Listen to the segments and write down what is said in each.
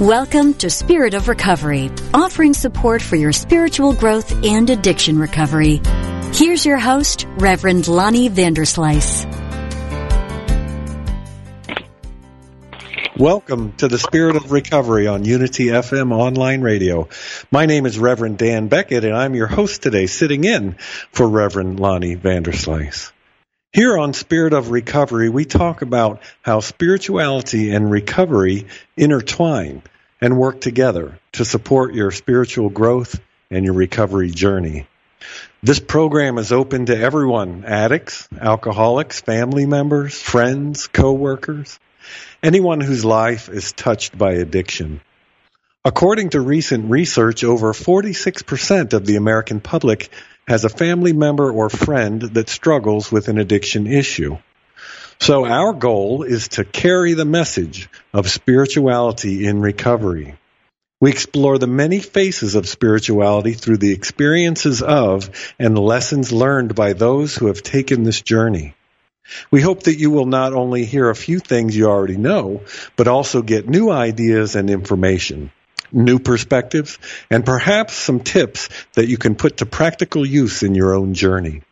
Welcome to Spirit of Recovery, offering support for your spiritual growth and addiction recovery. Here's your host, Reverend Lonnie Vanderslice. Welcome to the Spirit of Recovery on Unity FM online radio. My name is Reverend Dan Beckett, and I'm your host today, sitting in for Reverend Lonnie Vanderslice. Here on Spirit of Recovery, we talk about how spirituality and recovery intertwine and work together to support your spiritual growth and your recovery journey. This program is open to everyone addicts, alcoholics, family members, friends, co-workers, anyone whose life is touched by addiction. According to recent research, over 46% of the American public has a family member or friend that struggles with an addiction issue. So our goal is to carry the message of spirituality in recovery. We explore the many faces of spirituality through the experiences of and lessons learned by those who have taken this journey. We hope that you will not only hear a few things you already know, but also get new ideas and information new perspectives, and perhaps some tips that you can put to practical use in your own journey.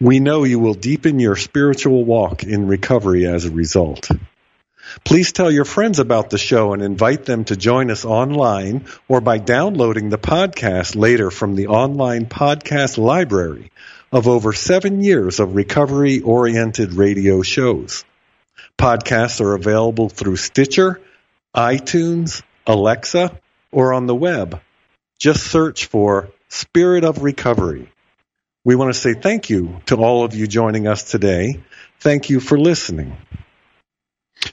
We know you will deepen your spiritual walk in recovery as a result. Please tell your friends about the show and invite them to join us online or by downloading the podcast later from the online podcast library of over seven years of recovery oriented radio shows. Podcasts are available through Stitcher, iTunes, Alexa, or on the web. Just search for Spirit of Recovery. We want to say thank you to all of you joining us today. Thank you for listening.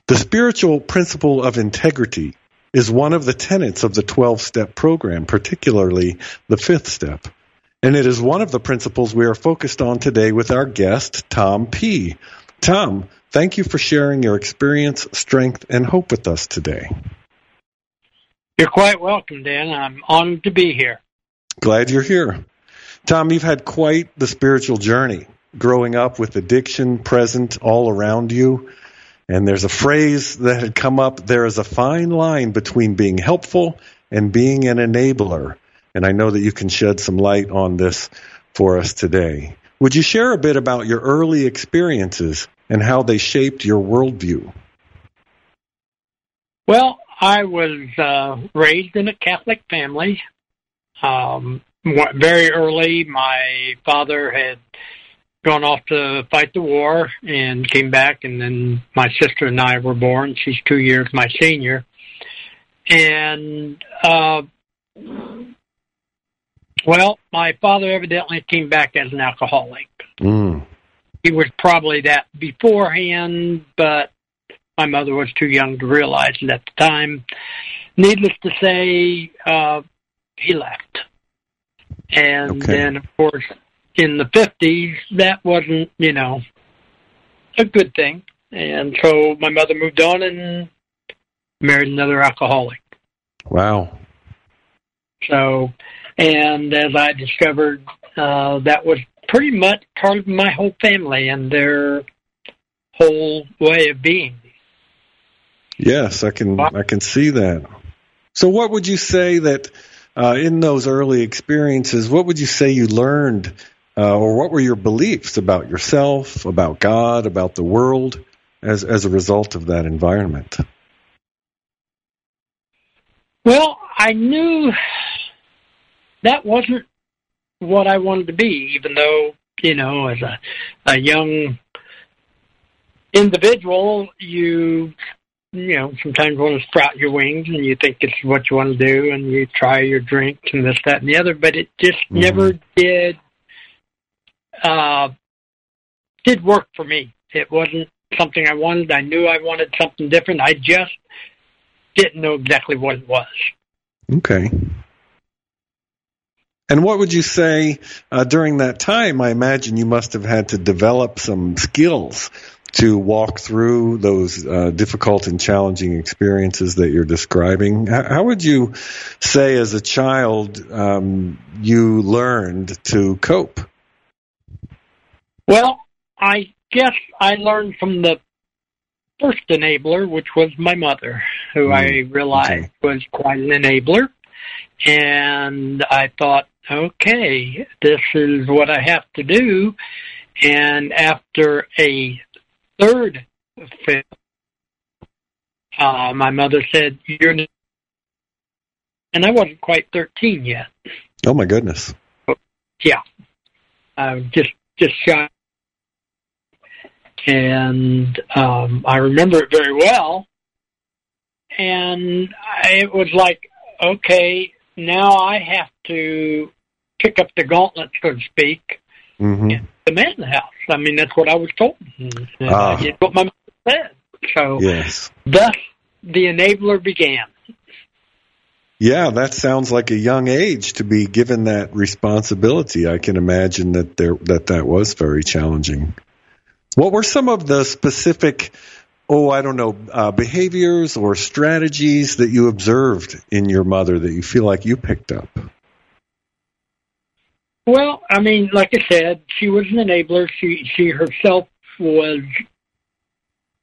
The spiritual principle of integrity is one of the tenets of the 12 step program, particularly the fifth step. And it is one of the principles we are focused on today with our guest, Tom P. Tom, thank you for sharing your experience, strength, and hope with us today. You're quite welcome, Dan. I'm honored to be here. Glad you're here. Tom, you've had quite the spiritual journey growing up with addiction present all around you. And there's a phrase that had come up there is a fine line between being helpful and being an enabler. And I know that you can shed some light on this for us today. Would you share a bit about your early experiences and how they shaped your worldview? Well, I was uh, raised in a Catholic family. Um, very early, my father had gone off to fight the war and came back, and then my sister and I were born. She's two years my senior, and uh, well, my father evidently came back as an alcoholic. Mm. He was probably that beforehand, but my mother was too young to realize it at the time. Needless to say, uh, he left. And Okay. then, of course, in the 50s, that wasn't, you know, a good thing. And so my mother moved on and married another alcoholic. Wow. So, and as I discovered, uh, that was pretty much part of my whole family and their whole way of being. Yes, I can I can see that. So what would you say that uh, in those early experiences, what would you say you learned uh, or what were your beliefs about yourself, about God, about the world as as a result of that environment? Well, I knew that wasn't what I wanted to be, even though, you know, as a, a young individual, you, you know, sometimes you want to sprout your wings and you think it's what you want to do and you try your drinks and this, that, and the other, but it just mm-hmm. never did, uh, did work for me. It wasn't something I wanted. I knew I wanted something different. I just didn't know exactly what it was. Okay. And what would you say uh, during that time? I imagine you must have had to develop some skills to walk through those uh, difficult and challenging experiences that you're describing. How, how would you say, as a child, um, you learned to cope? Well, I guess I learned from the first enabler, which was my mother, who mm, I realized okay. was quite an enabler. And I thought, okay, this is what I have to do. And after a third fit, uh, my mother said, "You're," and I wasn't quite thirteen yet. Oh my goodness! Yeah, I was just just shy, and um, I remember it very well. And I, it was like, okay, now I have to pick up the gauntlet, so to speak, mm-hmm. the man in the house. I mean, that's what I was told. And, uh, ah. what my mother said. So yes. thus the enabler began. Yeah, that sounds like a young age to be given that responsibility. I can imagine that there that that was very challenging. What were some of the specific, oh, I don't know, uh, behaviors or strategies that you observed in your mother that you feel like you picked up? Well, I mean, like I said, she was an enabler. She she herself was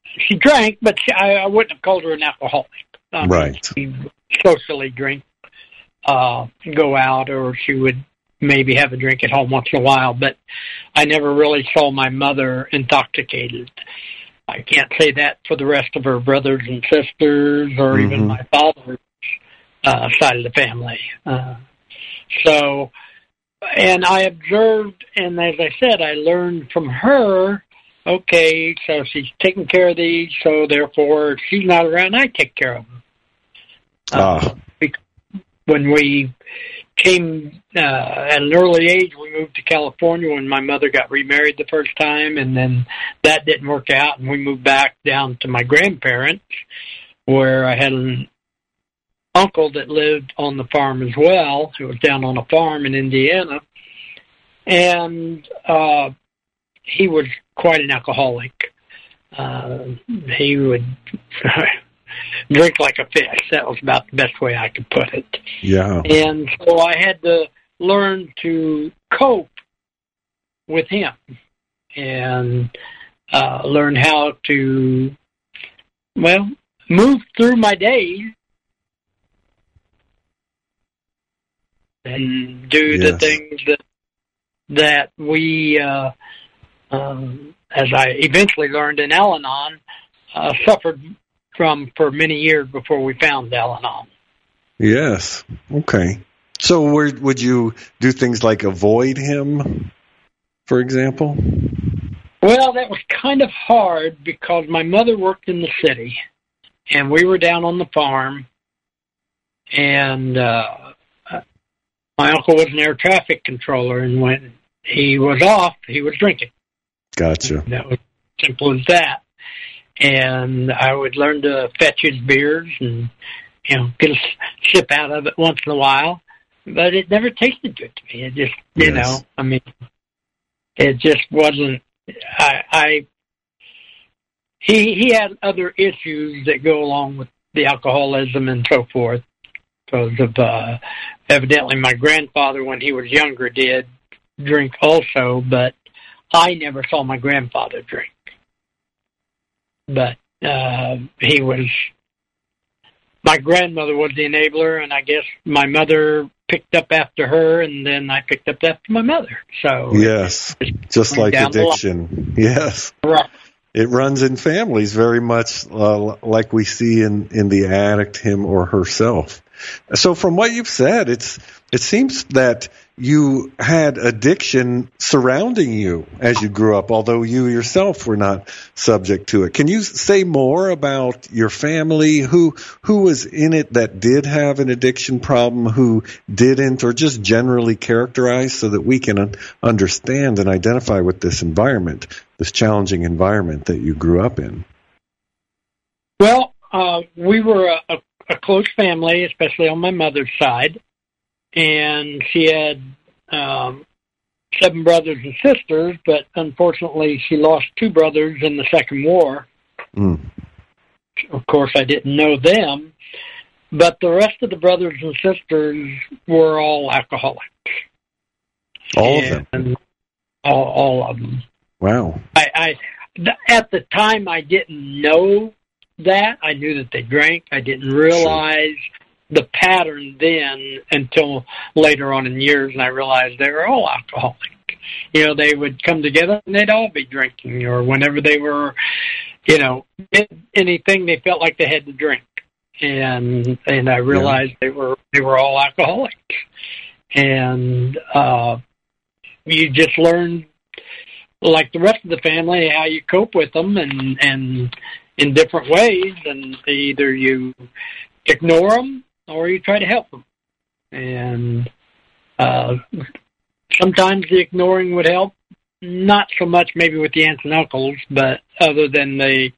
she drank, but she, I, I wouldn't have called her an alcoholic. Um, right. She socially drink, uh, go out, or she would maybe have a drink at home once in a while. But I never really saw my mother intoxicated. I can't say that for the rest of her brothers and sisters, or mm-hmm. even my father's uh, side of the family. Uh, so and I observed, and as I said, I learned from her. Okay, so she's taking care of these, so therefore, she's not around, I take care of them. Ah. Uh, when we came uh, at an early age, we moved to California when my mother got remarried the first time, and then that didn't work out, and we moved back down to my grandparents, where I had an uncle that lived on the farm as well, who was down on a farm in Indiana, and uh, he was quite an alcoholic. Uh, he would drink like a fish. That was about the best way I could put it. Yeah. And so I had to learn to cope with him and uh, learn how to, well, move through my days and do yes. the things that that we, uh, um, as I eventually learned in Al-Anon, uh, suffered from for many years before we found Al-Anon. Yes. Okay. So, where, would you do things like avoid him, for example? Well, that was kind of hard because my mother worked in the city, and we were down on the farm, and uh, my uncle was an air traffic controller, and when he was off, he was drinking. Gotcha. That was simple as that. And I would learn to fetch his beers and, you know, get a sip out of it once in a while. But it never tasted good to me. It just, you yes. know, I mean, it just wasn't. I, I he he had other issues that go along with the alcoholism and so forth because of uh, evidently my grandfather when he was younger did drink also, but I never saw my grandfather drink. But uh, he was my grandmother was the enabler, and I guess my mother picked up after her, and then I picked up after my mother. So yes, just like addiction. Yes, right. It runs in families very much uh, like we see in in the addict, him or herself. So, from what you've said, it's it seems that you had addiction surrounding you as you grew up, although you yourself were not subject to it. Can you say more about your family? Who who was in it that did have an addiction problem, who didn't, or just generally characterize so that we can understand and identify with this environment, this challenging environment that you grew up in? Well, uh, we were a, a, a close family, especially on my mother's side and she had um, seven brothers and sisters, but unfortunately, she lost two brothers in the Second War. Mm. Of course, I didn't know them, but the rest of the brothers and sisters were all alcoholics. All of them. All, all of them. Wow. I, I at the time I didn't know that. I knew that they drank. I didn't realize sure the pattern then until later on in years, and I realized they were all alcoholic. You know, they would come together and they'd all be drinking, or whenever they were, you know, anything they felt like they had to drink, and and I realized yeah. they were they were all alcoholic, and uh, you just learn like the rest of the family how you cope with them and and in different ways and either you ignore them or you try to help them. And uh, sometimes the ignoring would help. Not so much maybe with the aunts and uncles, but other than the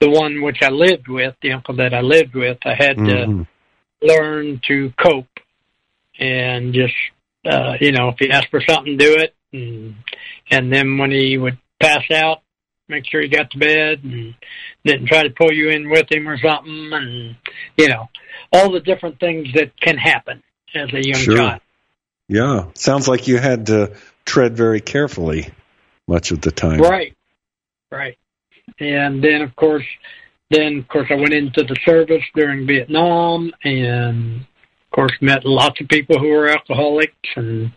the one which I lived with, the uncle that I lived with, I had mm-hmm. to learn to cope and just uh, you know, if he asked for something, do it. And, and then when he would pass out, make sure he got to bed and didn't try to pull you in with him or something. And, you know, all the different things that can happen as a young sure. child. Yeah, sounds like you had to tread very carefully much of the time. Right, right. And then, of course, then of course I went into the service during Vietnam, and of course met lots of people who were alcoholics, and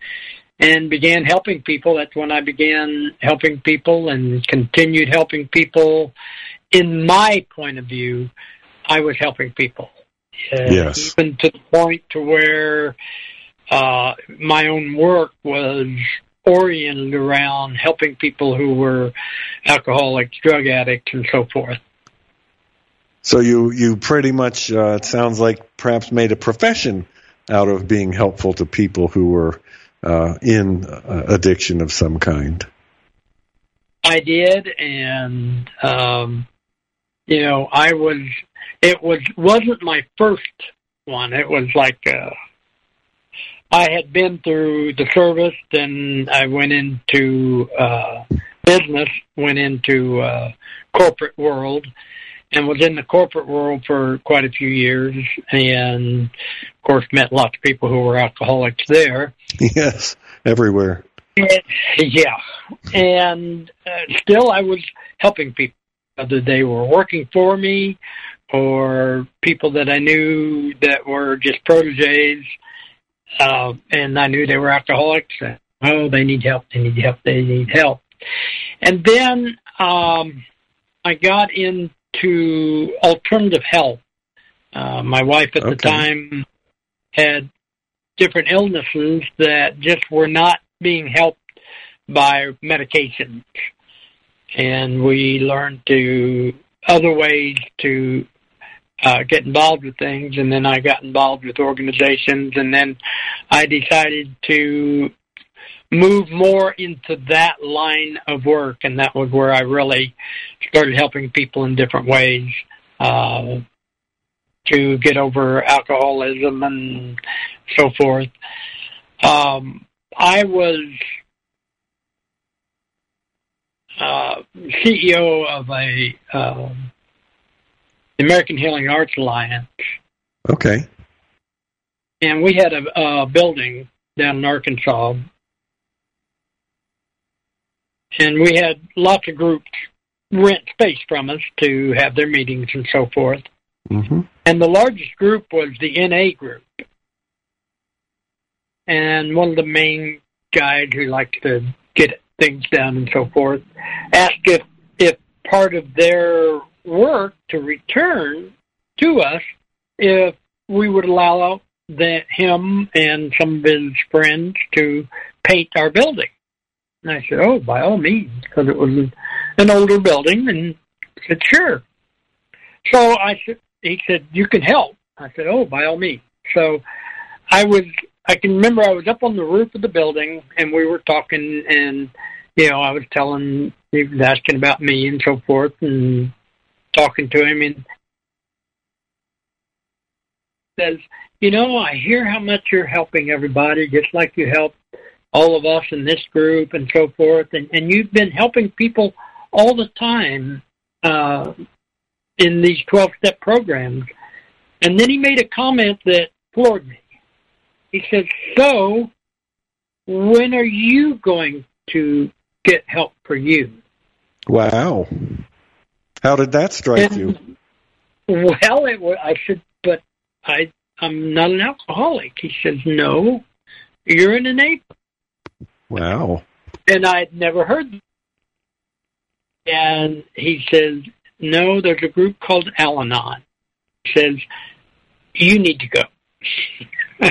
and began helping people. That's when I began helping people and continued helping people. In my point of view, I was helping people uh, yes. Even to the point to where uh, my own work was oriented around helping people who were alcoholics, drug addicts, and so forth. So you you pretty much uh, it sounds like perhaps made a profession out of being helpful to people who were uh, in addiction of some kind. I did, and um, you know, I was it was wasn't my first one. It was like uh, I had been through the service, then I went into uh, business, went into uh, corporate world, and was in the corporate world for quite a few years, and of course met lots of people who were alcoholics there. Yes, everywhere. yeah, and uh, still I was helping people, whether they were working for me or people that I knew that were just proteges, uh, and I knew they were alcoholics. And, oh, they need help. They need help. They need help. And then um, I got into alternative health. Uh, my wife at okay. the time had different illnesses that just were not being helped by medications. And we learned to other ways to uh, get involved with things, and then I got involved with organizations, and then I decided to move more into that line of work, and that was where I really started helping people in different ways. Uh, to get over alcoholism and so forth. Um, I was uh, CEO of a um, the American Healing Arts Alliance. Okay. And we had a, a building down in Arkansas, and we had lots of groups rent space from us to have their meetings and so forth. Mm-hmm. And the largest group was the NA group. And one of the main guys who liked to get things done and so forth asked if, if part of their work to return to us if we would allow that him and some of his friends to paint our building. And I said, "Oh, by all means," because it was an older building, and said, "Sure." So I said, "He said you can help." I said, "Oh, by all means." So I was. I can remember I was up on the roof of the building, and we were talking, and you know, I was telling, he was asking about me and so forth, and talking to him, and says, you know, I hear how much you're helping everybody, just like you help all of us in this group and so forth. And, and you've been helping people all the time uh, in these 12 step programs. And then he made a comment that floored me. He said, So, when are you going to get help for you? Wow. How did that strike and, you? Well, it I said, but I, I'm not an alcoholic. He says, No, you're an enabler. Wow. And I'd never heard. That. And he says, no, there's a group called Al-Anon. Says, you need to go.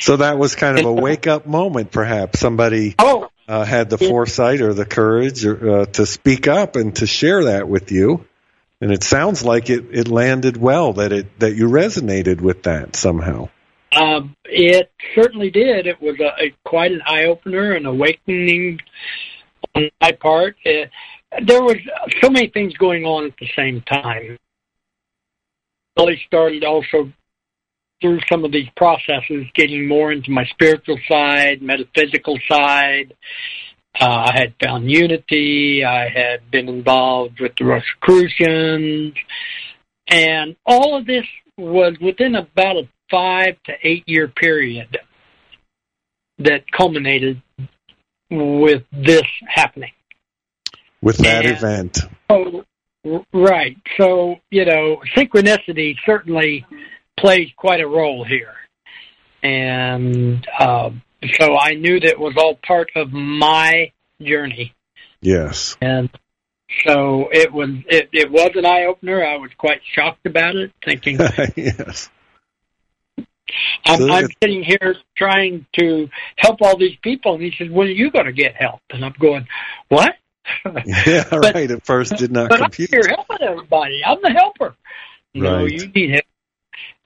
so that was kind of a wake up moment, perhaps. Somebody oh, uh, had the foresight or the courage or, uh, to speak up and to share that with you. And it sounds like it, it landed well that it that you resonated with that somehow. Um, it certainly did. It was a, a quite an eye opener, an awakening on my part. It, there was so many things going on at the same time. Really started also through some of these processes, getting more into my spiritual side, metaphysical side. Uh, I had found unity. I had been involved with the Rosicrucians, and all of this was within about a five to eight year period that culminated with this happening. With that and, event. Oh, right. So, you know, synchronicity certainly plays quite a role here. And uh, so I knew that it was all part of my journey. Yes. And so it was it, it was an eye opener. I was quite shocked about it, thinking yes. I'm, so I'm sitting here trying to help all these people, and he says, "When are you going to get help?" And I'm going, "What?" yeah, but, right. At first, did not but compute. I'm here helping everybody. I'm the helper. You right. know, you need help,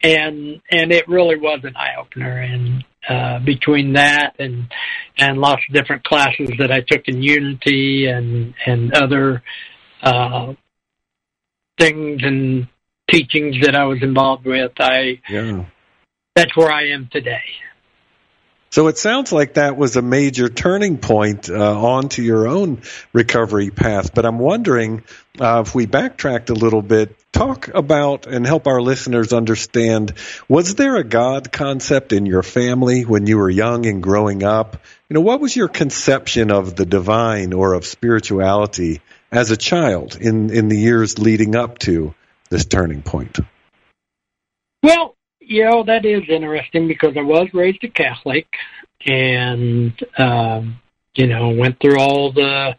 and and it really was an eye opener. And uh, between that and and lots of different classes that I took in Unity and and other uh, things and teachings that I was involved with, I yeah that's where I am today. So it sounds like that was a major turning point uh, onto your own recovery path. But I'm wondering uh, if we backtracked a little bit, talk about and help our listeners understand was there a God concept in your family when you were young and growing up? You know, what was your conception of the divine or of spirituality as a child in, in the years leading up to this turning point? Well, you know that is interesting because I was raised a Catholic, and um, you know went through all the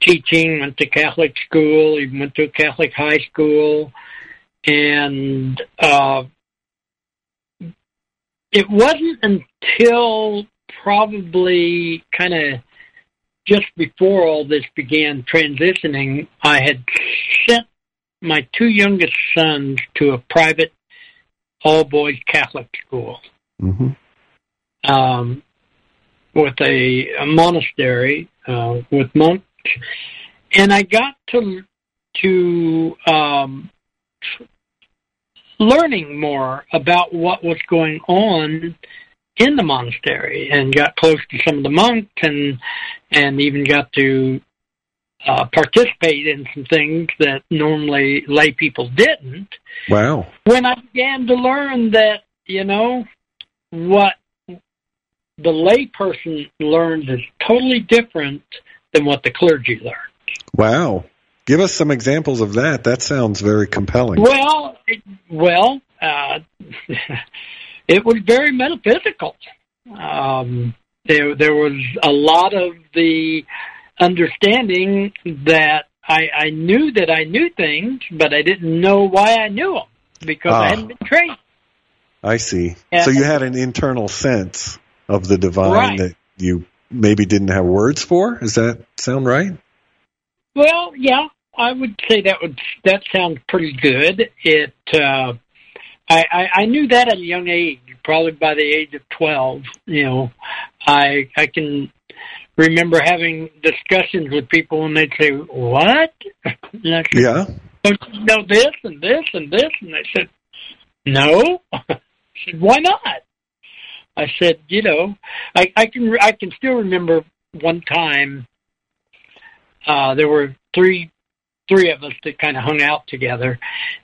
teaching, went to Catholic school, even went to a Catholic high school, and uh, it wasn't until probably kind of just before all this began transitioning, I had sent my two youngest sons to a private all boys Catholic school mm-hmm. um, with a, a monastery uh, with monks, and I got to to um, learning more about what was going on in the monastery and got close to some of the monks and and even got to uh, participate in some things that normally lay people didn't. Wow. When I began to learn that, you know, what the layperson learns is totally different than what the clergy learns. Wow. Give us some examples of that. That sounds very compelling. Well, it, well, uh, it was very metaphysical. Um, there, there was a lot of the understanding that I, I knew that I knew things, but I didn't know why I knew them because I hadn't ah. been trained. I see. Yeah. So you had an internal sense of the divine Right. that you maybe didn't have words for. Does that sound right? Well, yeah, I would say that would that sounds pretty good. It uh I, I, I knew that at a young age, probably by the age of twelve. You know, I I can remember having discussions with people and they'd say, "What?" And I said, Yeah. "Don't know this and this and this?" And they said, "No." I said, "Why not?" I said, "You know, I, I can I can still remember one time. Uh, there were three three of us that kind of hung out together,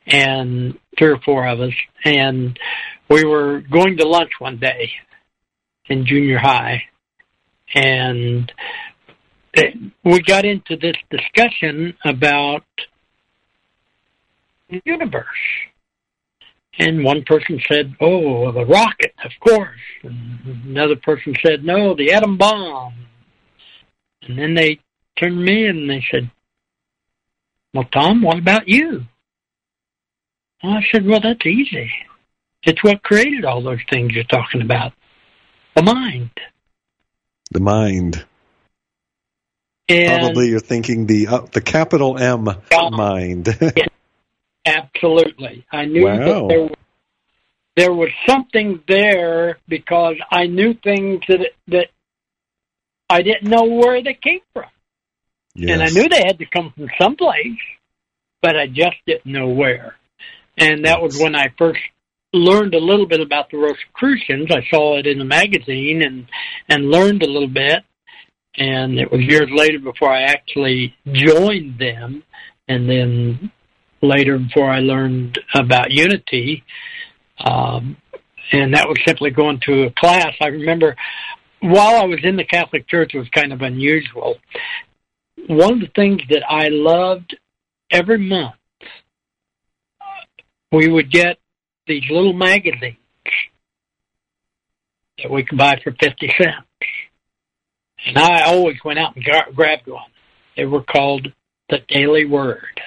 and three or four of us, and we were going to lunch one day in junior high, and we got into this discussion about the universe. And one person said, "Oh, the rocket, of course." And another person said, "No, the atom bomb." And then they turned to me and they said, "Well, Tom, what about you?" I said, "Well, that's easy. It's what created all those things you're talking about, the mind." The mind. And Probably you're thinking the uh, the capital M Yeah. mind. Absolutely. I knew Wow. that there was, there was something there because I knew things that that I didn't know where they came from. And I knew they had to come from someplace, but I just didn't know where. And that was when I first learned a little bit about the Rosicrucians. I saw it in the magazine and and learned a little bit. And it was years later before I actually joined them, and then later before I learned about unity. Um, and that was simply going to a class. I remember while I was in the Catholic Church, it was kind of unusual. One of the things that I loved every month, we would get these little magazines that we could buy for 50 cents. And I always went out and gra- grabbed one. They were called the Daily Word.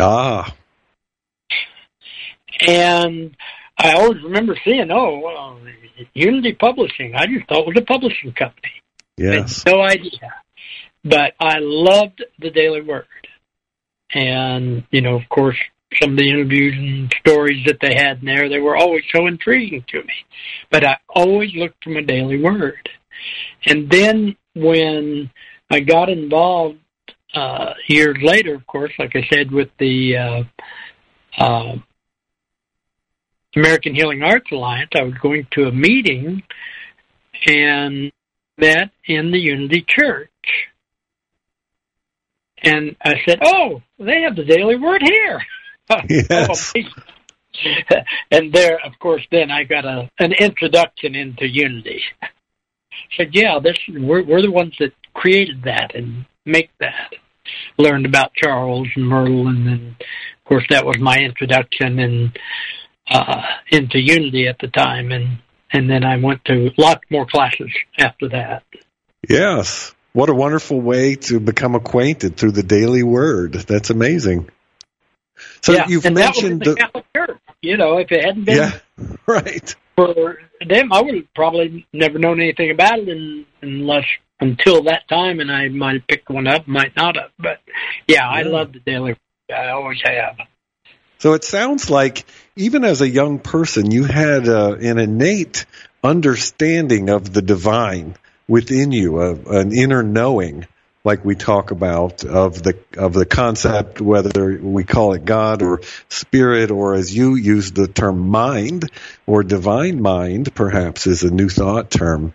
Ah, And I always remember seeing, oh, well, Unity Publishing. I just thought it was a publishing company. yes. I had no idea. But I loved the Daily Word. And, you know, of course, some of the interviews and stories that they had in there, they were always so intriguing to me. But I always looked for my Daily Word. And then when I got involved uh, years later, of course, like I said, with the uh, uh, American Healing Arts Alliance, I was going to a meeting and met in the Unity Church. And I said, "Oh, they have the Daily Word here." Yes. and there, of course, then I got a an introduction into Unity. Said, "Yeah, this we're we're the ones that created that and make that." Learned about Charles and Myrtle, and then, of course, that was my introduction and uh, into Unity at the time, and and then I went to lots more classes after that. Yes. What a wonderful way to become acquainted through the daily word. That's amazing. So yeah, you've and mentioned that was in the the Catholic Church. You know, if it hadn't been Yeah. Right. for them, I would have probably never known anything about it in, unless until that time, and I might have picked one up, might not have. But yeah, I love the daily. I always have. So it sounds like even as a young person, you had uh, an innate understanding of the divine within you, a, an inner knowing, like we talk about of the of the concept, whether we call it God or spirit, or as you use the term mind or divine mind, perhaps is a new thought term.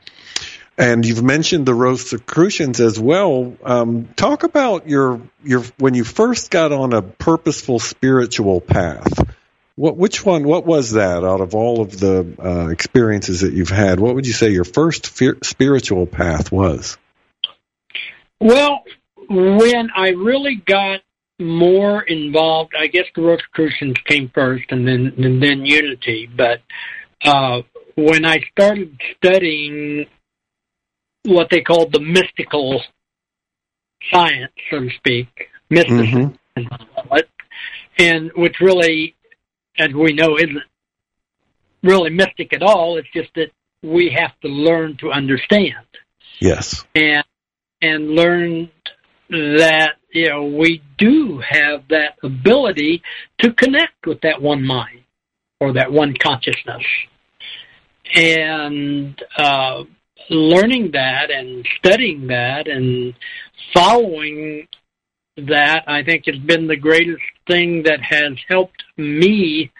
And you've mentioned the Rosicrucians as well. Um, talk about your your when you first got on a purposeful spiritual path. What which one? What was that out of all of the uh, experiences that you've had? What would you say your first spiritual path was? Well, when I really got more involved, I guess the Rosicrucians came first, and then and then Unity. But uh, when I started studying what they called the mystical science, so to speak, mysticism, Mm-hmm. and which really, as we know, isn't really mystic at all. It's just that we have to learn to understand. Yes. And and learned that you know we do have that ability to connect with that one mind or that one consciousness. And uh, learning that and studying that and following that i think has been the greatest thing that has helped me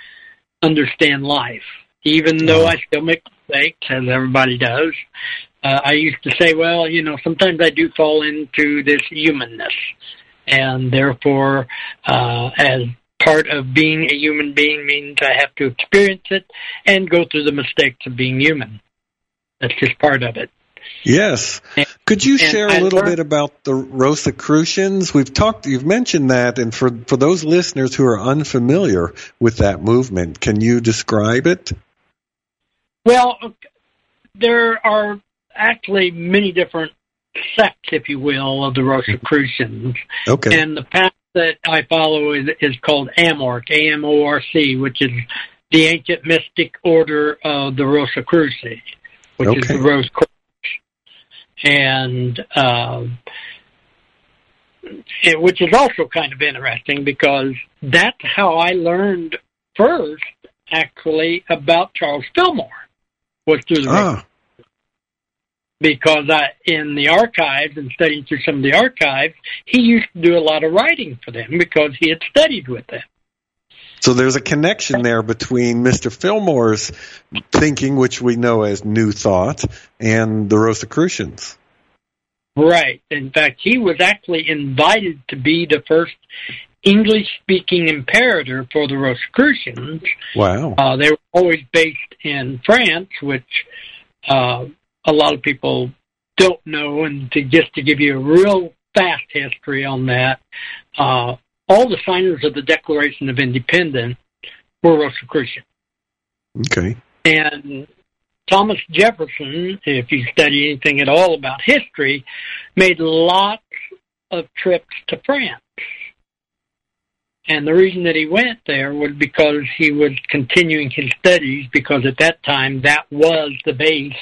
understand life even though i still make mistakes as everybody does uh, I used to say, well, you know, sometimes I do fall into this humanness, and therefore, uh, as part of being a human being means I have to experience it and go through the mistakes of being human. That's just part of it. Yes. Could you share a little bit about the Rosicrucians? We've talked, you've mentioned that, and for, for those listeners who are unfamiliar with that movement, can you describe it? Well, there are actually many different sects, if you will, of the Rosicrucians. Okay. And the path that I follow is, is called AMORC, A-M-O-R-C, which is the ancient mystic order of the Rosicruci, which okay. is the Rose Cross. And uh, it, which is also kind of interesting because that's how I learned first, actually, about Charles Fillmore was through the ah because I, in the archives and studying through some of the archives, he used to do a lot of writing for them because he had studied with them. So there's a connection there between Mr. Fillmore's thinking, which we know as New Thought, and the Rosicrucians. Right. In fact, he was actually invited to be the first English speaking imperator for the Rosicrucians. Wow. Uh, they were always based in France, which uh, a lot of people don't know. And to just to give you a real fast history on that, uh, all the signers of the Declaration of Independence were Rosicrucian. Okay. And Thomas Jefferson, if you study anything at all about history, made lots of trips to France. And the reason that he went there was because he was continuing his studies, because at that time that was the base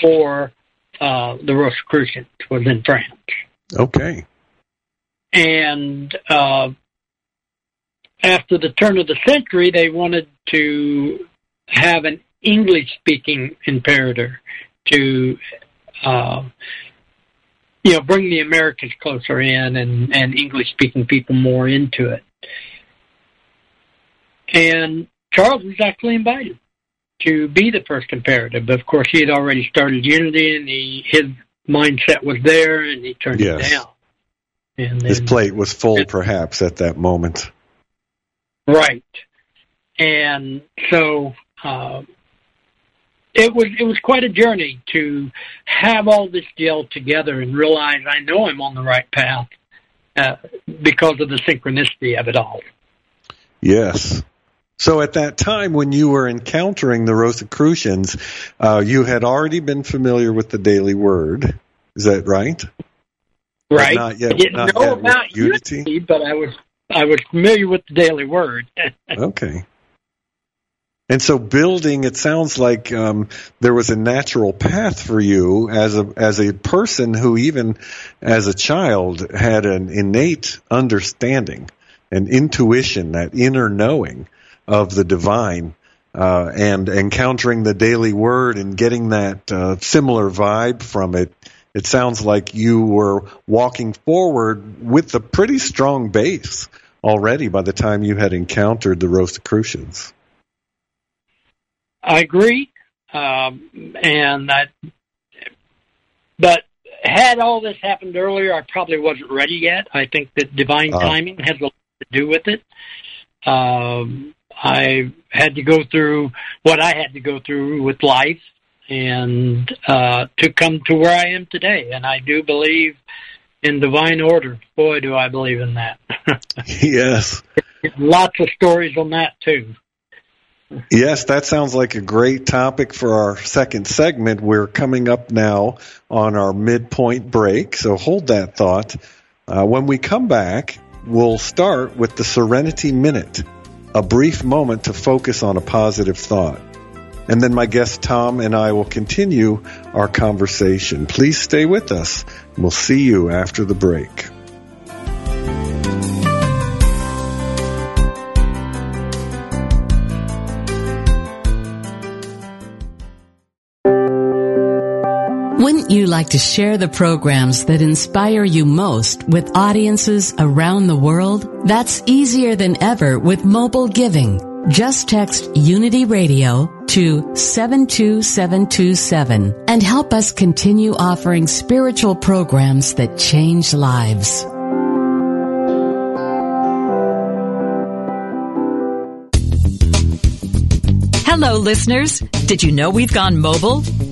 for uh, the Rosicrucians was in France. Okay. And uh, after the turn of the century, they wanted to have an English-speaking imperator to, uh, you know, bring the Americans closer in and, and English-speaking people more into it. And Charles was actually invited to be the first imperator. But of course, he had already started Unity, and he, his mindset was there, and he turned yes. it down. And then, his plate was full, perhaps, at that moment. Right, and so uh, it was it was quite a journey to have all this gel together and realize I know I'm on the right path uh, because of the synchronicity of it all. Yes, so at that time, when you were encountering the Rosicrucians, uh, you had already been familiar with the Daily Word. Is that right? Right. not yet. I didn't not know about Unity, Unity, but I was I was familiar with the Daily Word. okay. And so, building, it sounds like um, there was a natural path for you as a as a person who, even as a child, had an innate understanding, an intuition, that inner knowing of the divine uh, and encountering the daily word and getting that uh, similar vibe from it, it sounds like you were walking forward with a pretty strong base already by the time you had encountered the Rosicrucians. I agree, um, and I, but had all this happened earlier, I probably wasn't ready yet. I think that divine uh, timing has a lot to do with it. Um, I had to go through what I had to go through with life and uh, to come to where I am today. And I do believe in divine order. Boy, do I believe in that. yes. Lots of stories on that, too. Yes, that sounds like a great topic for our second segment. We're coming up now on our midpoint break, so hold that thought. Uh, when we come back, we'll start with the Serenity Minute a brief moment to focus on a positive thought. and then my guest Tom and I will continue our conversation. Please stay with us. We'll see you after the break. Wouldn't you like to share the programs that inspire you most with audiences around the world? That's easier than ever with mobile giving. Just text Unity Radio to 72727 and help us continue offering spiritual programs that change lives. Hello, listeners. Did you know we've gone mobile?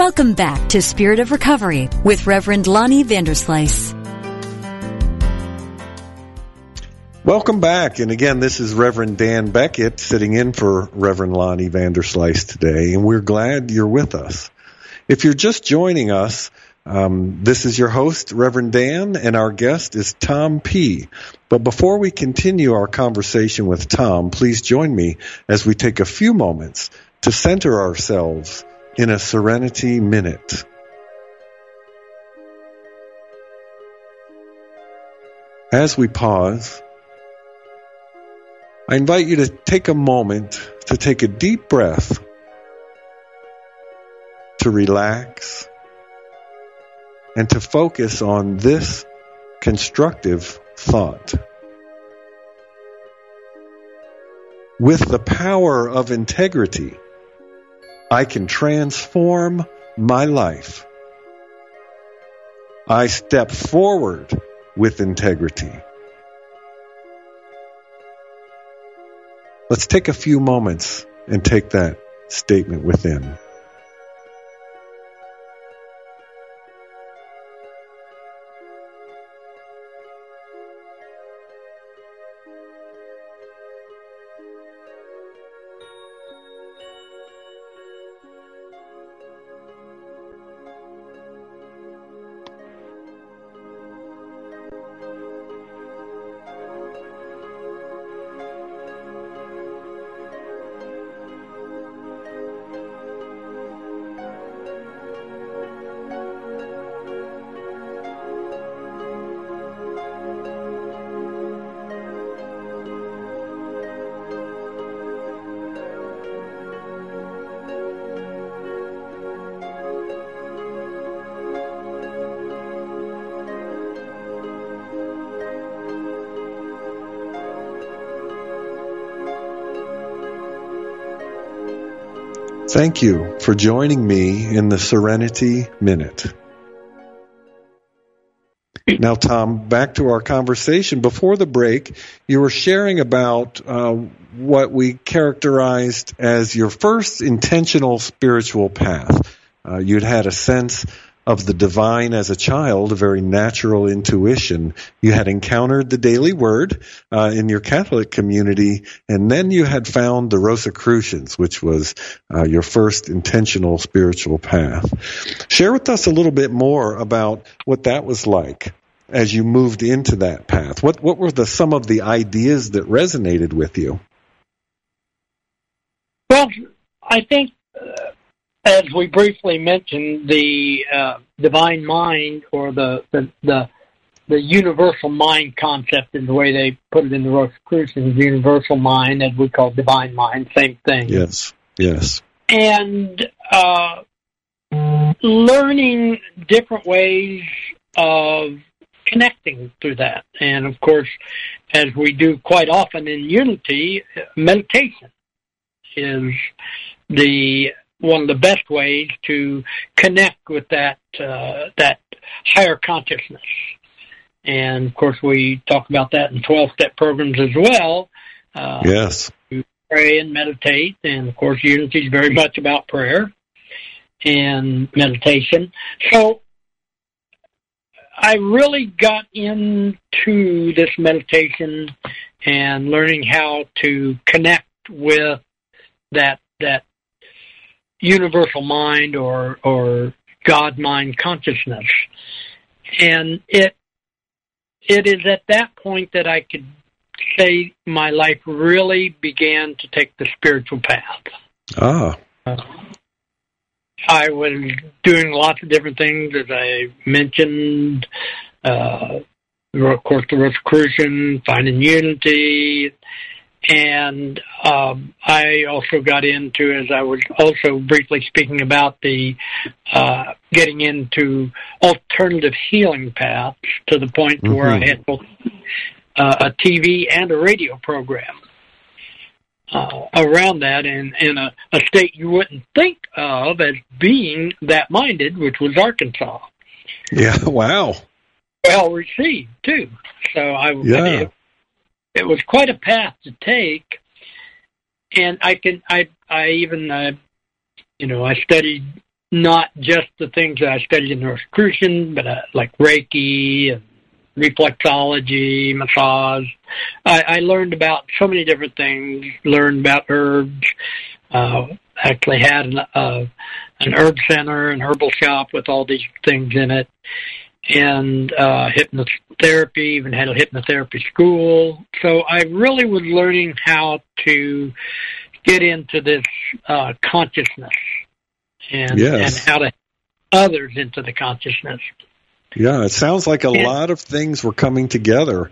Welcome back to Spirit of Recovery with Reverend Lonnie Vanderslice. Welcome back. And again, this is Reverend Dan Beckett sitting in for Reverend Lonnie Vanderslice today, and we're glad you're with us. If you're just joining us, um, this is your host, Reverend Dan, and our guest is Tom P. But before we continue our conversation with Tom, please join me as we take a few moments to center ourselves in a Serenity Minute. As we pause, I invite you to take a moment to take a deep breath, to relax, and to focus on this constructive thought. With the power of integrity, I can transform my life. I step forward with integrity. Let's take a few moments and take that statement within. Thank you for joining me in the Serenity Minute. Now, Tom, back to our conversation. Before the break, you were sharing about uh, what we characterized as your first intentional spiritual path. Uh, you'd had a sense of the divine as a child, a very natural intuition. You had encountered the daily word uh, in your Catholic community, and then you had found the Rosicrucians, which was uh, your first intentional spiritual path. Share with us a little bit more about what that was like as you moved into that path. What what were the some of the ideas that resonated with you? Well, I think uh, as we briefly mentioned, the uh, divine mind or the, the, the the universal mind concept is the way they put it in the Rosicrucians, universal mind, as we call divine mind, same thing. Yes, yes. And uh, learning different ways of connecting through that. And of course, as we do quite often in unity, meditation is the one of the best ways to connect with that uh, that higher consciousness. And of course, we talk about that in twelve step programs as well. Uh, yes. To pray and meditate, and of course, unity is very much about prayer and meditation. So, I really got into this meditation and learning how to connect with that that universal mind or or God mind consciousness. And it it is at that point that I could say my life really began to take the spiritual path. Ah. I was doing lots of different things, as I mentioned. Uh, of course, the Rosicrucian, finding unity, and um, I also got into, as I was also briefly speaking about the uh, getting into alternative healing paths to the point mm-hmm. where I had both uh, a TV and a radio program uh, around that, in in a, a state you wouldn't think of as being that minded, which was Arkansas. Yeah, wow. Well received too. So I, yeah it was quite a path to take, and I can I I even uh, you know I studied not just the things that I studied in Rosicrucian, but uh, like Reiki and reflexology, massage. I, I learned about so many different things. Learned about herbs. Uh, actually had an, uh, an herb center, an herbal shop with all these things in it, and uh, hypnotherapy, even had a hypnotherapy school. So I really was learning how to get into this uh, consciousness and, yes. and how to others into the consciousness. Yeah, it sounds like a lot of things were coming together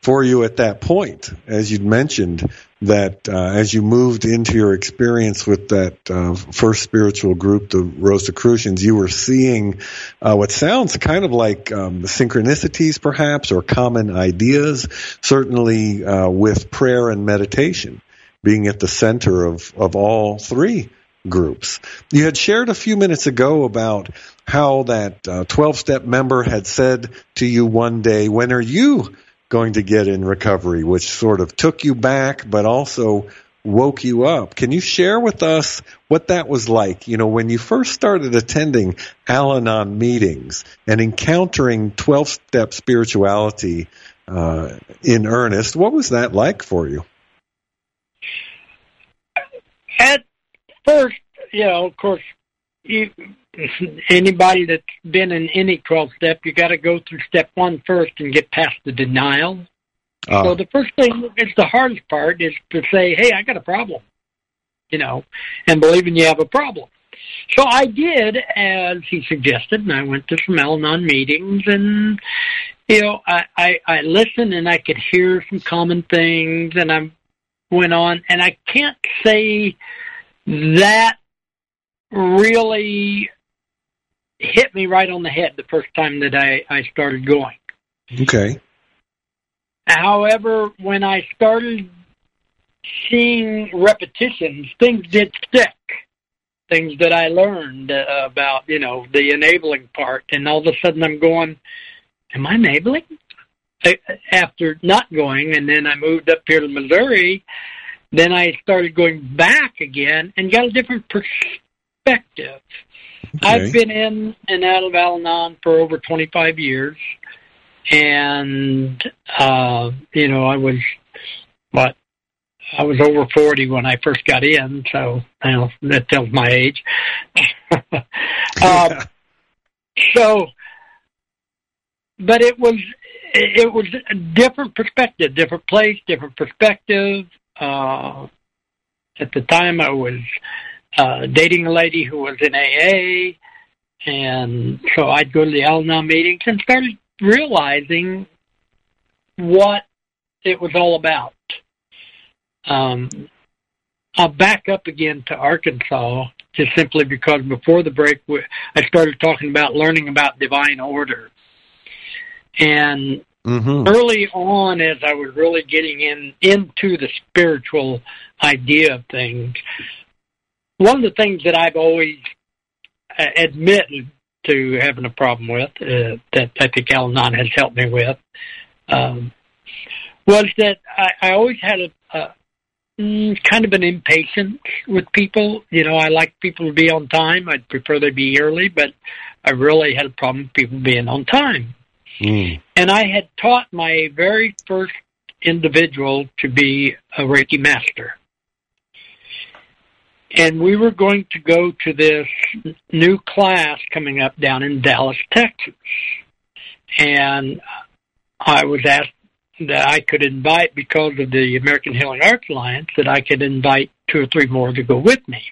for you at that point, as you'd mentioned that uh, as you moved into your experience with that uh, first spiritual group, the Rosicrucians, you were seeing uh, what sounds kind of like um, synchronicities, perhaps, or common ideas. Certainly, uh, with prayer and meditation being at the center of of all three groups. You had shared a few minutes ago about how that 12 uh, step member had said to you one day, "When are you?" Going to get in recovery, which sort of took you back, but also woke you up. Can you share with us what that was like? You know, when you first started attending Al Anon meetings and encountering 12 step spirituality uh, in earnest, what was that like for you? At first, you know, of course, you, anybody that's been in any 12 step, you got to go through step one first and get past the denial. Uh, so the first thing is the hardest part is to say, hey, I got a problem, you know, and believing you have a problem. So I did as he suggested, and I went to some Al-Anon meetings, and you know, I, I I listened and I could hear some common things, and I went on, and I can't say that really hit me right on the head the first time that I, I started going. Okay. However, when I started seeing repetitions, things did stick. Things that I learned uh, about, you know, the enabling part, and all of a sudden I'm going, "Am I enabling?" I, after not going, and then I moved up here to Missouri. Then I started going back again and got a different perspective. Okay. I've been in and out of Al Anon for over 25 years. And, uh, you know, I was, what, I was over 40 when I first got in, so you know, that tells my age. um, so, but it was it was a different perspective, different place, different perspective. Uh, at the time, I was uh, dating a lady who was in AA, and so I'd go to the Al-Anon meetings and started realizing what it was all about. Um, I'll back up again to Arkansas just simply because before the break, I started talking about learning about divine order. And mm-hmm. early on, as I was really getting in into the spiritual idea of things, one of the things that I've always uh, admitted to having a problem with, uh, that I think Al-Anon has helped me with, um, was that I, I always had a, a mm, kind of an impatience with people. You know, I like people to be on time. I'd prefer they be early, but I really had a problem with people being on time. Mm. And I had taught my very first individual to be a Reiki master. And we were going to go to this new class coming up down in Dallas, Texas. And I was asked that I could invite, because of the American Healing Arts Alliance, that I could invite two or three more to go with me.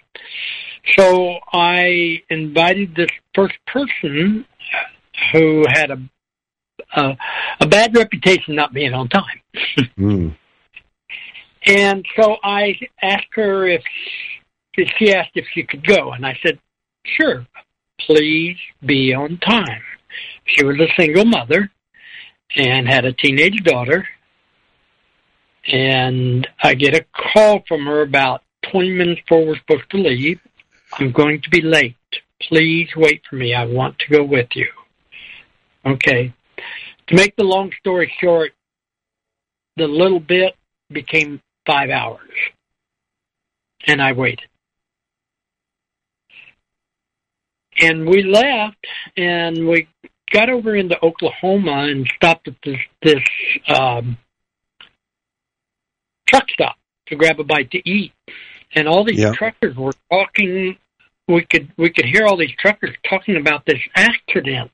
So I invited this first person who had a a, a bad reputation not being on time. mm. And so I asked her if she asked if she could go, and I said, "Sure, please be on time." She was a single mother, and had a teenage daughter. And I get a call from her about 20 minutes before we're supposed to leave. I'm going to be late. Please wait for me. I want to go with you. Okay. To make the long story short, the little bit became five hours. And I waited. And we left and we got over into Oklahoma and stopped at this this um, truck stop to grab a bite to eat, and all these yeah. truckers were talking. We could we could hear all these truckers talking about this accident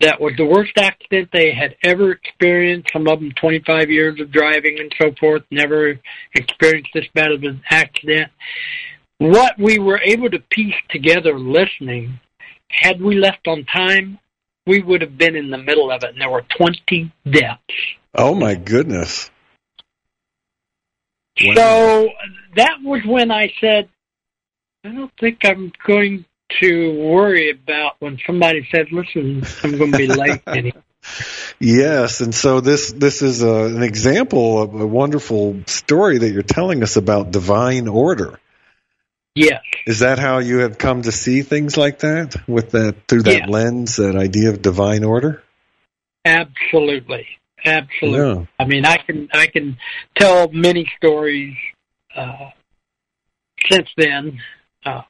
that was the worst accident they had ever experienced. Some of them 25 years of driving and so forth, never experienced this bad of an accident. What we were able to piece together listening, had we left on time, we would have been in the middle of it, and there were 20 deaths. Oh, my goodness. So that was when I said, I don't think I'm going to worry about when somebody said, listen, I'm going to be late. Yes, and so this this is a, an example of a wonderful story that you're telling us about divine order. Yes. Is that how you have come to see things like that with that through that lens, that idea of divine order? Absolutely. Absolutely. Yeah. I mean, I can I can tell many stories uh, since then uh,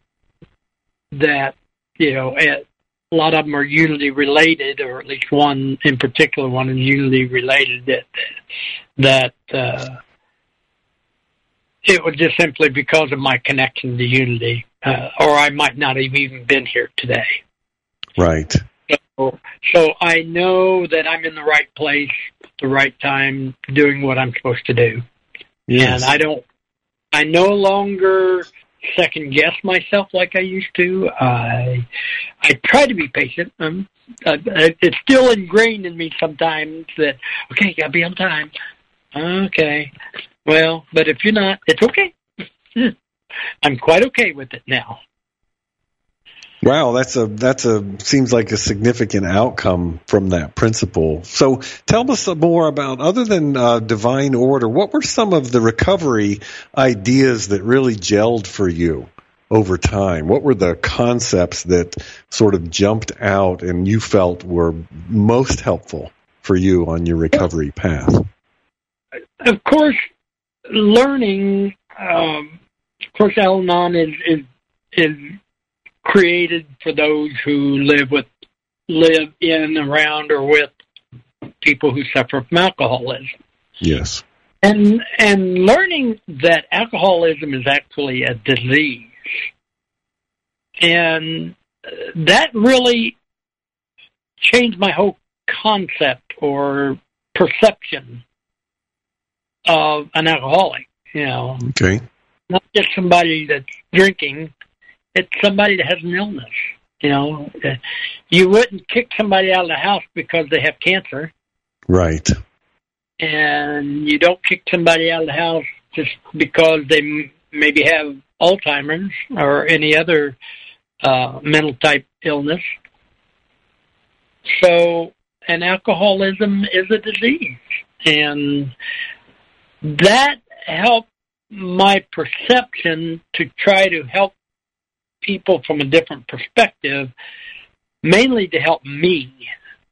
that you know a lot of them are unity related, or at least one in particular, one is unity related that that uh, it was just simply because of my connection to Unity, uh, or I might not have even been here today. Right. So, so I know that I'm in the right place, the right time, doing what I'm supposed to do. Yes. And I don't, I no longer second guess myself like I used to. I, I try to be patient. Um, uh, it's still ingrained in me sometimes that okay, gotta be on time. Okay, well, but if you're not, it's okay. I'm quite okay with it now. Wow, that's a that's a seems like a significant outcome from that principle. So, tell us more about other than uh, divine order. What were some of the recovery ideas that really gelled for you over time? What were the concepts that sort of jumped out and you felt were most helpful for you on your recovery path? Of course, learning, um, of course, Al-Anon is, is, is created for those who live with live in, around, or with people who suffer from alcoholism. Yes. And and learning that alcoholism is actually a disease, and that really changed my whole concept or perception of an alcoholic. You know, Okay. not just somebody that's drinking; it's somebody that has an illness. You know, you wouldn't kick somebody out of the house because they have cancer, Right. and you don't kick somebody out of the house just because they m- maybe have Alzheimer's or any other uh, mental type illness. So, and alcoholism is a disease, and that helped my perception to try to help people from a different perspective, mainly to help me.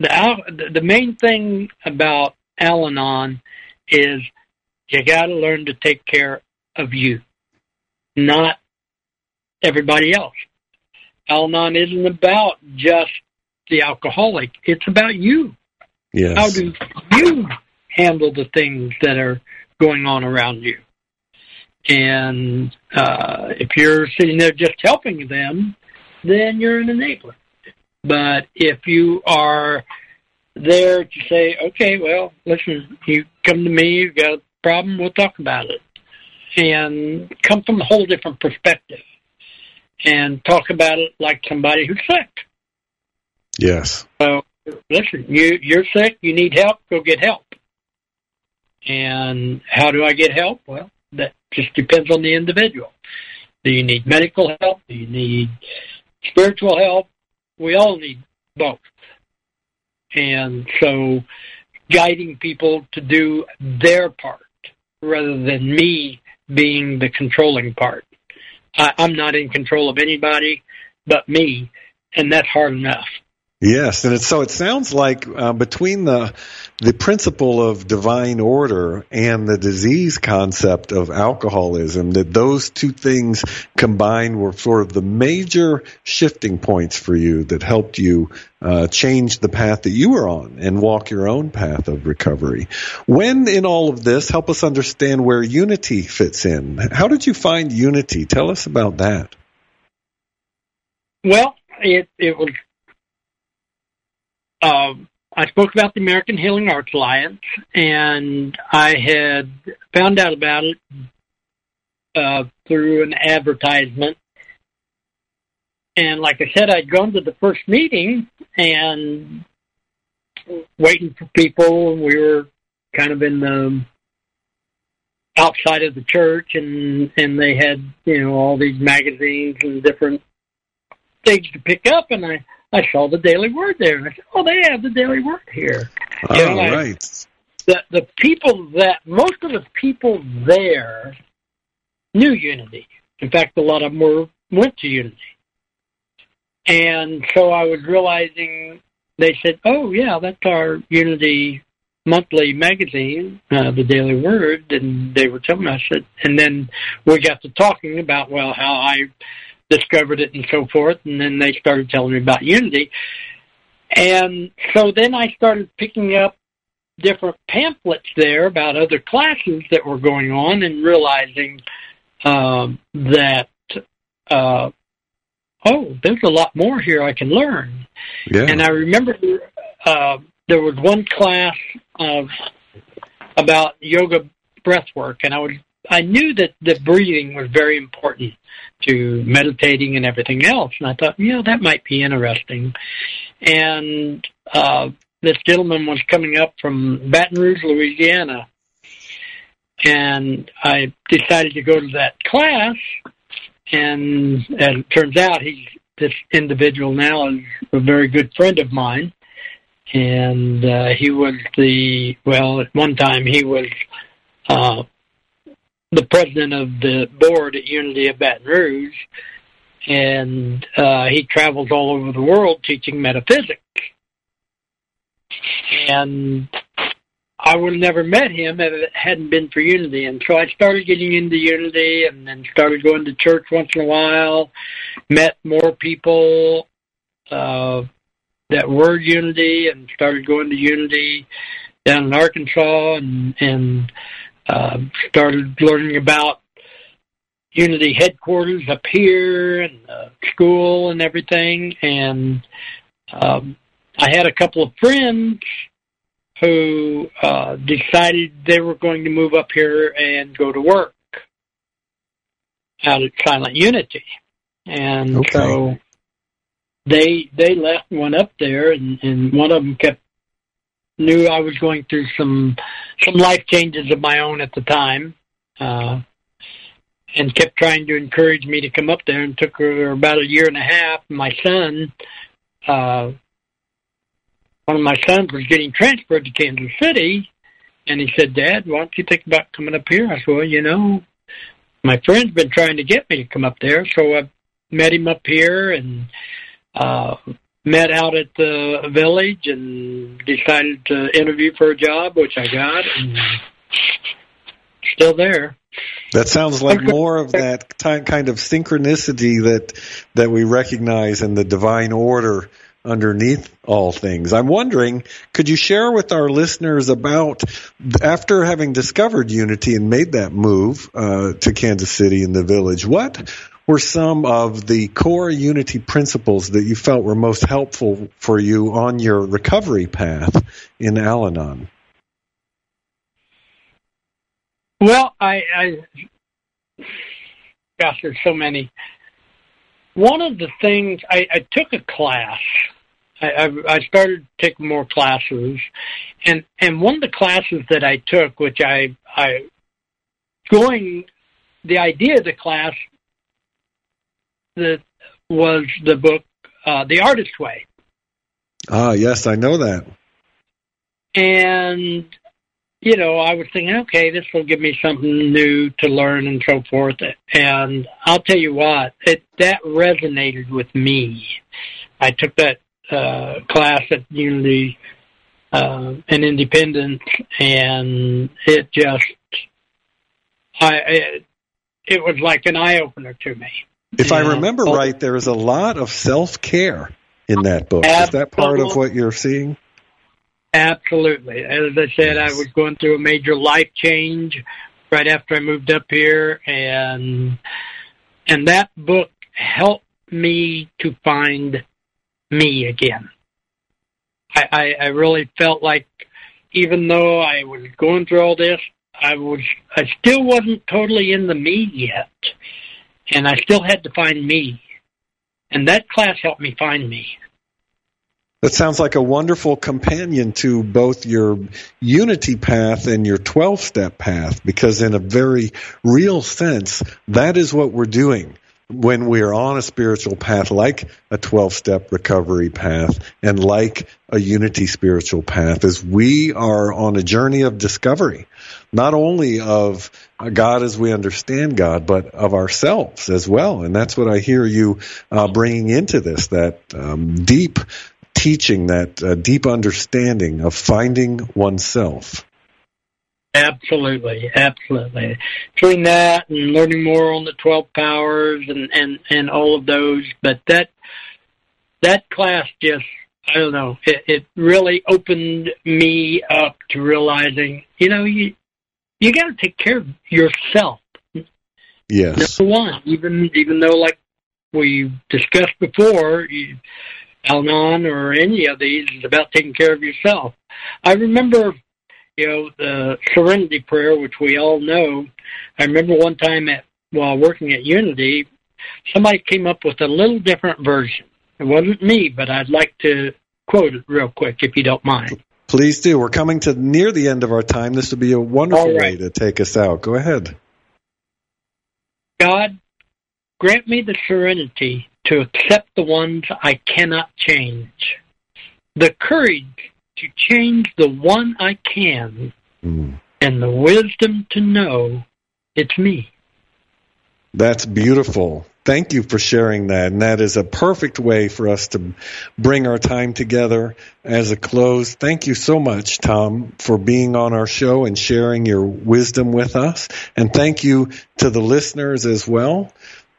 The the main thing about Al-Anon is you got to learn to take care of you, not everybody else. Al-Anon isn't about just the alcoholic; it's about you. Yes. How do you handle the things that are going on around you? And uh, if you're sitting there just helping them, then you're an enabler. But if you are there to say, okay, well, listen, you come to me, you've got a problem, we'll talk about it. And come from a whole different perspective and talk about it like somebody who's sick. Yes. So listen, you you're sick, you need help, go get help. And how do I get help? Well, that just depends on the individual. Do you need medical help? Do you need spiritual help? We all need both. And so guiding people to do their part rather than me being the controlling part. I, I'm not in control of anybody but me, and that's hard enough. Yes, and so it sounds like uh, between the the principle of divine order and the disease concept of alcoholism, that those two things combined were sort of the major shifting points for you that helped you uh, change the path that you were on and walk your own path of recovery. When in all of this, help us understand where unity fits in. How did you find unity? Tell us about that. Well, it it was. Um, I spoke about the American Healing Arts Alliance, and I had found out about it uh, through an advertisement. And like I said, I'd gone to the first meeting and waiting for people. and We were kind of in the outside of the church, and and they had you know all these magazines and different things to pick up, and I I saw the Daily Word there, and I said, "Oh, they have the Daily Word here." All You know, like, right. The the people that most of the people there knew Unity. In fact, a lot of them were went to Unity, and so I was realizing they said, "Oh, yeah, that's our Unity." monthly magazine, uh, the Daily Word, and they were telling me. I said, and then we got to talking about well how I discovered it and so forth, and then they started telling me about Unity, and so then I started picking up different pamphlets there about other classes that were going on, and realizing um, that uh, oh, there's a lot more here I can learn. Yeah. And I remember uh, there was one class of about yoga breath work, and I was I knew that the breathing was very important to meditating and everything else, and I thought, you know, that might be interesting. And uh, this gentleman was coming up from Baton Rouge, Louisiana, and I decided to go to that class. And as it turns out, he's this individual now is a very good friend of mine and uh, he was the well at one time he was uh, the president of the board at Unity of Baton Rouge, and uh, he travels all over the world teaching metaphysics. And I would have never met him if it hadn't been for Unity. And so I started getting into Unity and then started going to church once in a while, met more people uh, that were Unity and started going to Unity down in Arkansas and, and uh, started learning about Unity headquarters up here and uh, school and everything. And um, I had a couple of friends who uh, decided they were going to move up here and go to work out at Silent Unity, and okay. so they they left and went up there, and, and one of them kept knew I was going through some some life changes of my own at the time, uh, and kept trying to encourage me to come up there. And took her about a year and a half. My son uh, one of my sons was getting transferred to Kansas City, and he said, Dad, why don't you think about coming up here? I said, Well, you know, my friend's been trying to get me to come up there, so I met him up here and uh met out at the village and decided to interview for a job, which I got, and still there. That sounds like more of that kind of synchronicity that that we recognize in the divine order underneath all things. I'm wondering, could you share with our listeners about after having discovered Unity and made that move uh, to Kansas City in the village, what were some of the core Unity principles that you felt were most helpful for you on your recovery path in Al Anon? Well, I, I gosh, there's so many. One of the things I, I took a class I, I started taking more classes, and and one of the classes that I took, which I I going, the idea of the class that was the book uh, The Artist Way. Ah, yes, I know that. And you know, I was thinking, okay, this will give me something new to learn and so forth. And I'll tell you what, it that resonated with me. I took that uh, class at Unity uh, and Independence, and it just, I, it, it was like an eye opener to me. If and, I remember oh, right, there is a lot of self care in that book. Is that part of what you're seeing? Absolutely. As I said, yes. I was going through a major life change right after I moved up here, and and that book helped me to find me again. I, I, I really felt like even though I was going through all this, I was I still wasn't totally in the me yet, and I still had to find me, and that class helped me find me. That sounds like a wonderful companion to both your unity path and your 12 step path, because in a very real sense, that is what we're doing when we're on a spiritual path like a 12 step recovery path and like a unity spiritual path is we are on a journey of discovery not only of God as we understand God, but of ourselves as well. And that's what I hear you uh, bringing into this that um, deep teaching, that uh, deep understanding of finding oneself. Absolutely, absolutely. Between that and learning more on the twelve powers and and and all of those, but that that class just I don't know. It, it really opened me up to realizing, you know, you you got to take care of yourself. Yes. Number one, even even though like we discussed before, you, Al-Anon or any of these is about taking care of yourself. I remember you know, the serenity prayer, which we all know. I remember one time at while working at Unity, somebody came up with a little different version. It wasn't me, but I'd like to quote it real quick, if you don't mind. Please do. We're coming to near the end of our time. This would be a wonderful right. way to take us out. Go ahead. God, grant me the serenity to accept the ones I cannot change, the courage to change the one I can, mm. and the wisdom to know it's me. That's beautiful. Thank you for sharing that. And that is a perfect way for us to bring our time together as a close. Thank you so much, Tom, for being on our show and sharing your wisdom with us. And thank you to the listeners as well.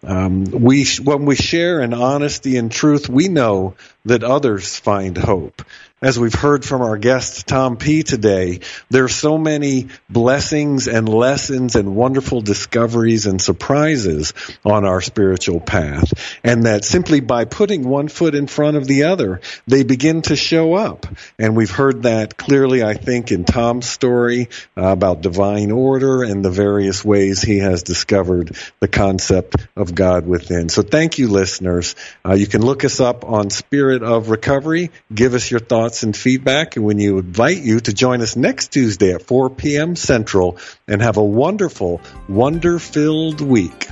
Um, we, when we share in honesty and truth, we know that others find hope as we've heard from our guest Tom P today, there are so many blessings and lessons and wonderful discoveries and surprises on our spiritual path. And that simply by putting one foot in front of the other, they begin to show up. And we've heard that clearly, I think, in Tom's story uh, about divine order and the various ways he has discovered the concept of God within. So thank you, listeners. Uh, you can look us up on Spirit of Recovery. Give us your thoughts thoughts and feedback. And you invite you to join us next Tuesday at 4 p.m. Central and have a wonderful, wonder filled week.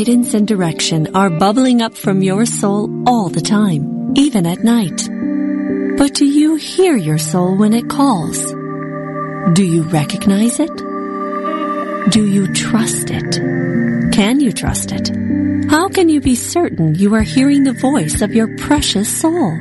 Guidance and direction are bubbling up from your soul all the time, even at night. But do you hear your soul when it calls? Do you recognize it? Do you trust it? Can you trust it? How can you be certain you are hearing the voice of your precious soul?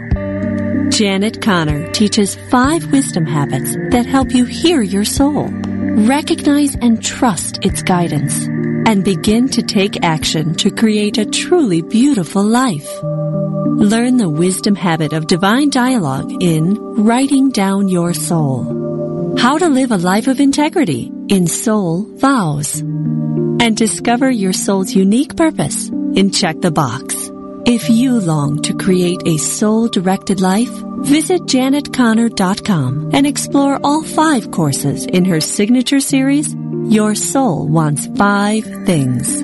Janet Conner teaches five wisdom habits that help you hear your soul, recognize and trust its guidance and begin to take action to create a truly beautiful life. Learn the wisdom habit of divine dialogue in Writing Down Your Soul. How to live a life of integrity in Soul Vows. And discover your soul's unique purpose in Check the Box. If you long to create a soul-directed life, visit janetconner.com and explore all five courses in her signature series your soul wants five things.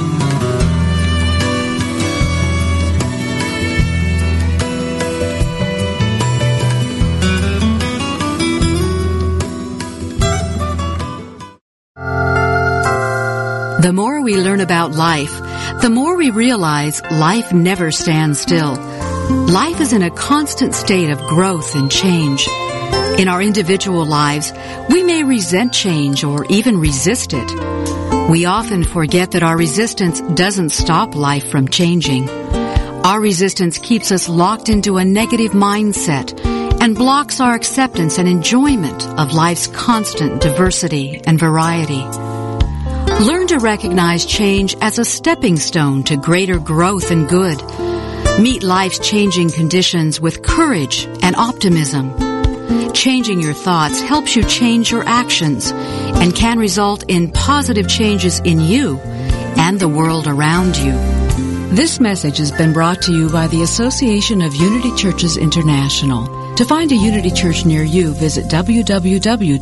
The more we learn about life, the more we realize life never stands still. Life is in a constant state of growth and change. In our individual lives, we may resent change or even resist it. We often forget that our resistance doesn't stop life from changing. Our resistance keeps us locked into a negative mindset and blocks our acceptance and enjoyment of life's constant diversity and variety. Learn to recognize change as a stepping stone to greater growth and good. Meet life's changing conditions with courage and optimism. Changing your thoughts helps you change your actions and can result in positive changes in you and the world around you. This message has been brought to you by the Association of Unity Churches International. To find a Unity Church near you, visit www.unity.org.